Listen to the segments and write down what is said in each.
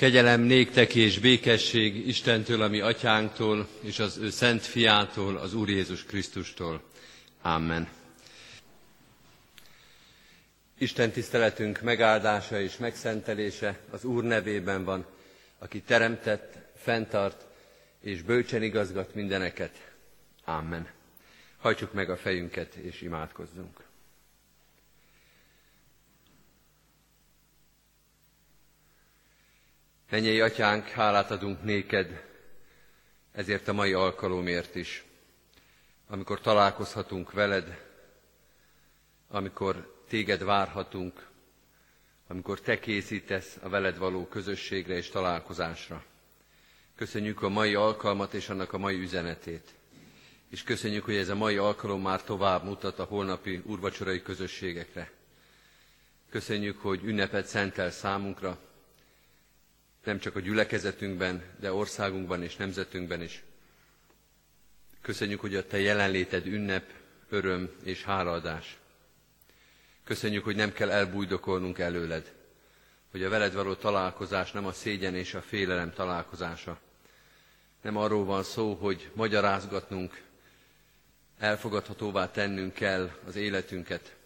Kegyelem néktek és békesség Istentől, ami atyánktól, és az ő szent fiától, az Úr Jézus Krisztustól. Amen. Isten tiszteletünk megáldása és megszentelése az Úr nevében van, aki teremtett, fenntart és bölcsen igazgat mindeneket. Amen. Hajtsuk meg a fejünket és imádkozzunk. Mennyei atyánk, hálát adunk néked ezért a mai alkalomért is, amikor találkozhatunk veled, amikor téged várhatunk, amikor te készítesz a veled való közösségre és találkozásra. Köszönjük a mai alkalmat és annak a mai üzenetét. És köszönjük, hogy ez a mai alkalom már tovább mutat a holnapi urvacsorai közösségekre. Köszönjük, hogy ünnepet szentel számunkra, nem csak a gyülekezetünkben, de országunkban és nemzetünkben is. Köszönjük, hogy a Te jelenléted ünnep, öröm és hálaadás. Köszönjük, hogy nem kell elbújdokolnunk előled, hogy a veled való találkozás nem a szégyen és a félelem találkozása. Nem arról van szó, hogy magyarázgatnunk, elfogadhatóvá tennünk kell az életünket.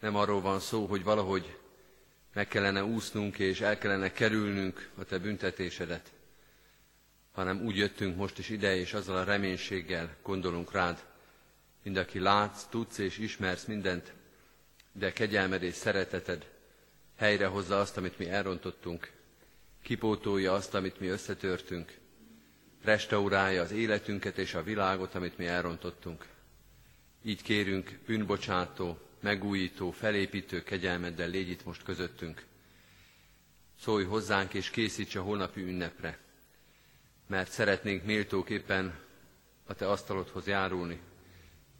Nem arról van szó, hogy valahogy meg kellene úsznunk és el kellene kerülnünk a te büntetésedet, hanem úgy jöttünk most is ide, és azzal a reménységgel gondolunk rád, mind aki látsz, tudsz és ismersz mindent, de kegyelmed és szereteted helyrehozza azt, amit mi elrontottunk, kipótolja azt, amit mi összetörtünk, restaurálja az életünket és a világot, amit mi elrontottunk. Így kérünk bűnbocsátó, megújító, felépítő kegyelmeddel légy itt most közöttünk. Szólj hozzánk és készíts a holnapi ünnepre, mert szeretnénk méltóképpen a Te asztalodhoz járulni,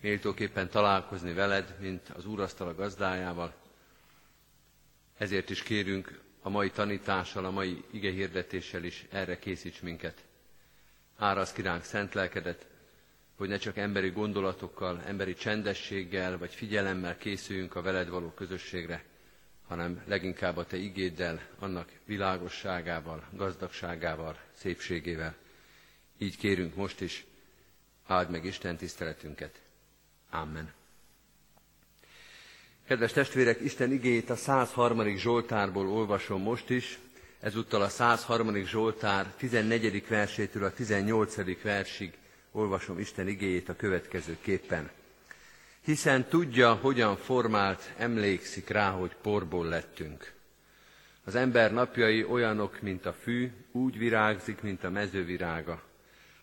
méltóképpen találkozni veled, mint az úrasztal a gazdájával. Ezért is kérünk a mai tanítással, a mai igehirdetéssel is erre készíts minket. Árasz kiránk szent lelkedet, hogy ne csak emberi gondolatokkal, emberi csendességgel vagy figyelemmel készüljünk a veled való közösségre, hanem leginkább a Te igéddel, annak világosságával, gazdagságával, szépségével. Így kérünk most is, áld meg Isten tiszteletünket. Amen. Kedves testvérek, Isten igéjét a 103. Zsoltárból olvasom most is, ezúttal a 103. Zsoltár 14. versétől a 18. versig olvasom Isten igéjét a következő képpen. Hiszen tudja, hogyan formált, emlékszik rá, hogy porból lettünk. Az ember napjai olyanok, mint a fű, úgy virágzik, mint a mezővirága.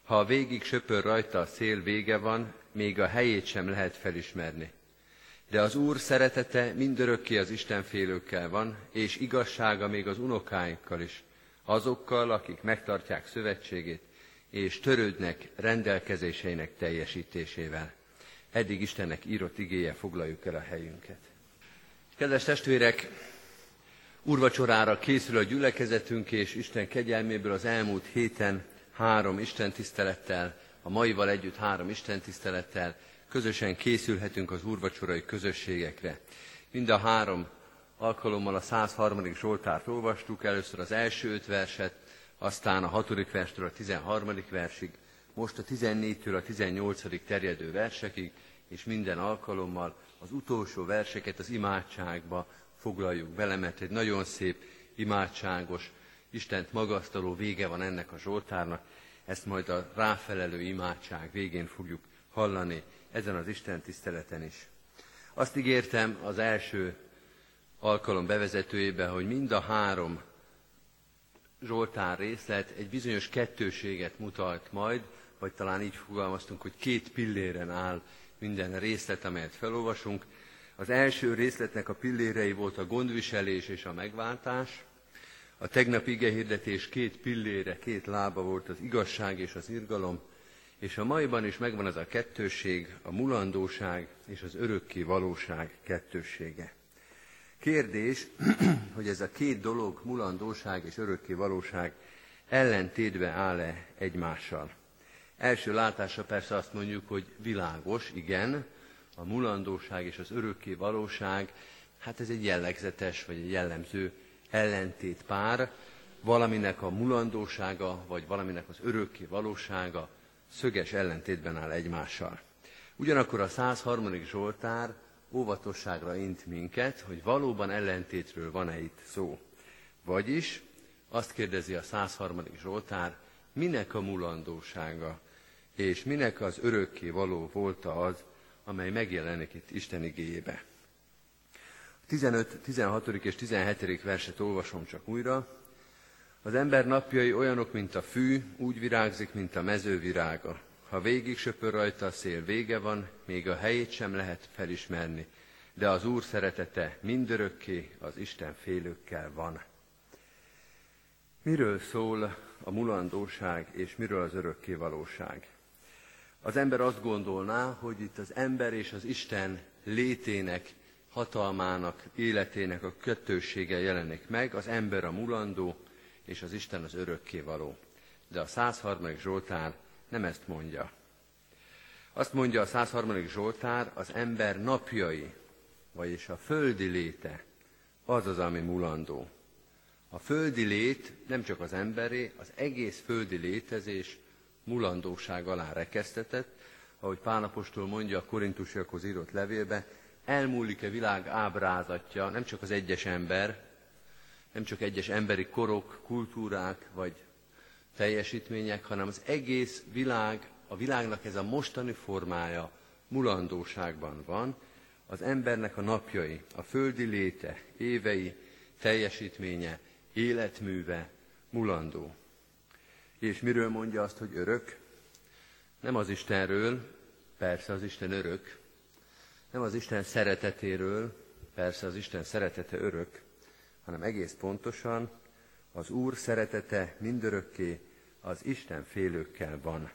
Ha a végig söpör rajta a szél, vége van, még a helyét sem lehet felismerni. De az Úr szeretete mindörökké az Istenfélőkkel van, és igazsága még az unokáinkkal is, azokkal, akik megtartják szövetségét, és törődnek rendelkezéseinek teljesítésével. Eddig Istennek írott igéje, foglaljuk el a helyünket. Kedves testvérek, urvacsorára készül a gyülekezetünk, és Isten kegyelméből az elmúlt héten három Isten tisztelettel, a maival együtt három Isten tisztelettel közösen készülhetünk az úrvacsorai közösségekre. Mind a három alkalommal a 103. Zsoltárt olvastuk, először az első öt verset, aztán a hatodik verstől a tizenharmadik versig, most a 14-től a 18. terjedő versekig, és minden alkalommal az utolsó verseket az imádságba foglaljuk bele, mert egy nagyon szép, imádságos, Istent magasztaló vége van ennek a Zsoltárnak. Ezt majd a ráfelelő imádság végén fogjuk hallani ezen az Isten tiszteleten is. Azt ígértem az első alkalom bevezetőjében, hogy mind a három Zsoltár részlet egy bizonyos kettőséget mutat majd, vagy talán így fogalmaztunk, hogy két pilléren áll minden részlet, amelyet felolvasunk. Az első részletnek a pillérei volt a gondviselés és a megváltás. A tegnap igehirdetés két pillére, két lába volt az igazság és az irgalom, és a maiban is megvan az a kettősség, a mulandóság és az örökké valóság kettőssége. Kérdés, hogy ez a két dolog, mulandóság és örökké valóság ellentétbe áll-e egymással. Első látásra persze azt mondjuk, hogy világos, igen, a mulandóság és az örökké valóság, hát ez egy jellegzetes vagy egy jellemző ellentét pár, valaminek a mulandósága, vagy valaminek az örökké valósága szöges ellentétben áll egymással. Ugyanakkor a 103. Zsoltár óvatosságra int minket, hogy valóban ellentétről van-e itt szó. Vagyis azt kérdezi a 103. Zsoltár, minek a mulandósága, és minek az örökké való volta az, amely megjelenik itt Isten igéjébe. 15, 16. és 17. verset olvasom csak újra. Az ember napjai olyanok, mint a fű, úgy virágzik, mint a mező virága. Ha végig söpör rajta a szél, vége van, még a helyét sem lehet felismerni, de az Úr szeretete mindörökké az Isten félőkkel van. Miről szól a mulandóság, és miről az örökké valóság? Az ember azt gondolná, hogy itt az ember és az Isten létének, hatalmának, életének a kötősége jelenik meg, az ember a mulandó, és az Isten az örökké való. De a 103. Zsoltár nem ezt mondja. Azt mondja a 103. Zsoltár, az ember napjai, vagyis a földi léte, az az, ami mulandó. A földi lét nem csak az emberé, az egész földi létezés mulandóság alá rekesztetett, ahogy Pálapostól mondja a korintusiakhoz írott levélbe, elmúlik-e világ ábrázatja, nem csak az egyes ember, nem csak egyes emberi korok, kultúrák vagy teljesítmények, hanem az egész világ, a világnak ez a mostani formája mulandóságban van, az embernek a napjai, a földi léte, évei, teljesítménye, életműve mulandó. És miről mondja azt, hogy örök? Nem az Istenről, persze az Isten örök, nem az Isten szeretetéről, persze az Isten szeretete örök, hanem egész pontosan az Úr szeretete mindörökké az Isten félőkkel van.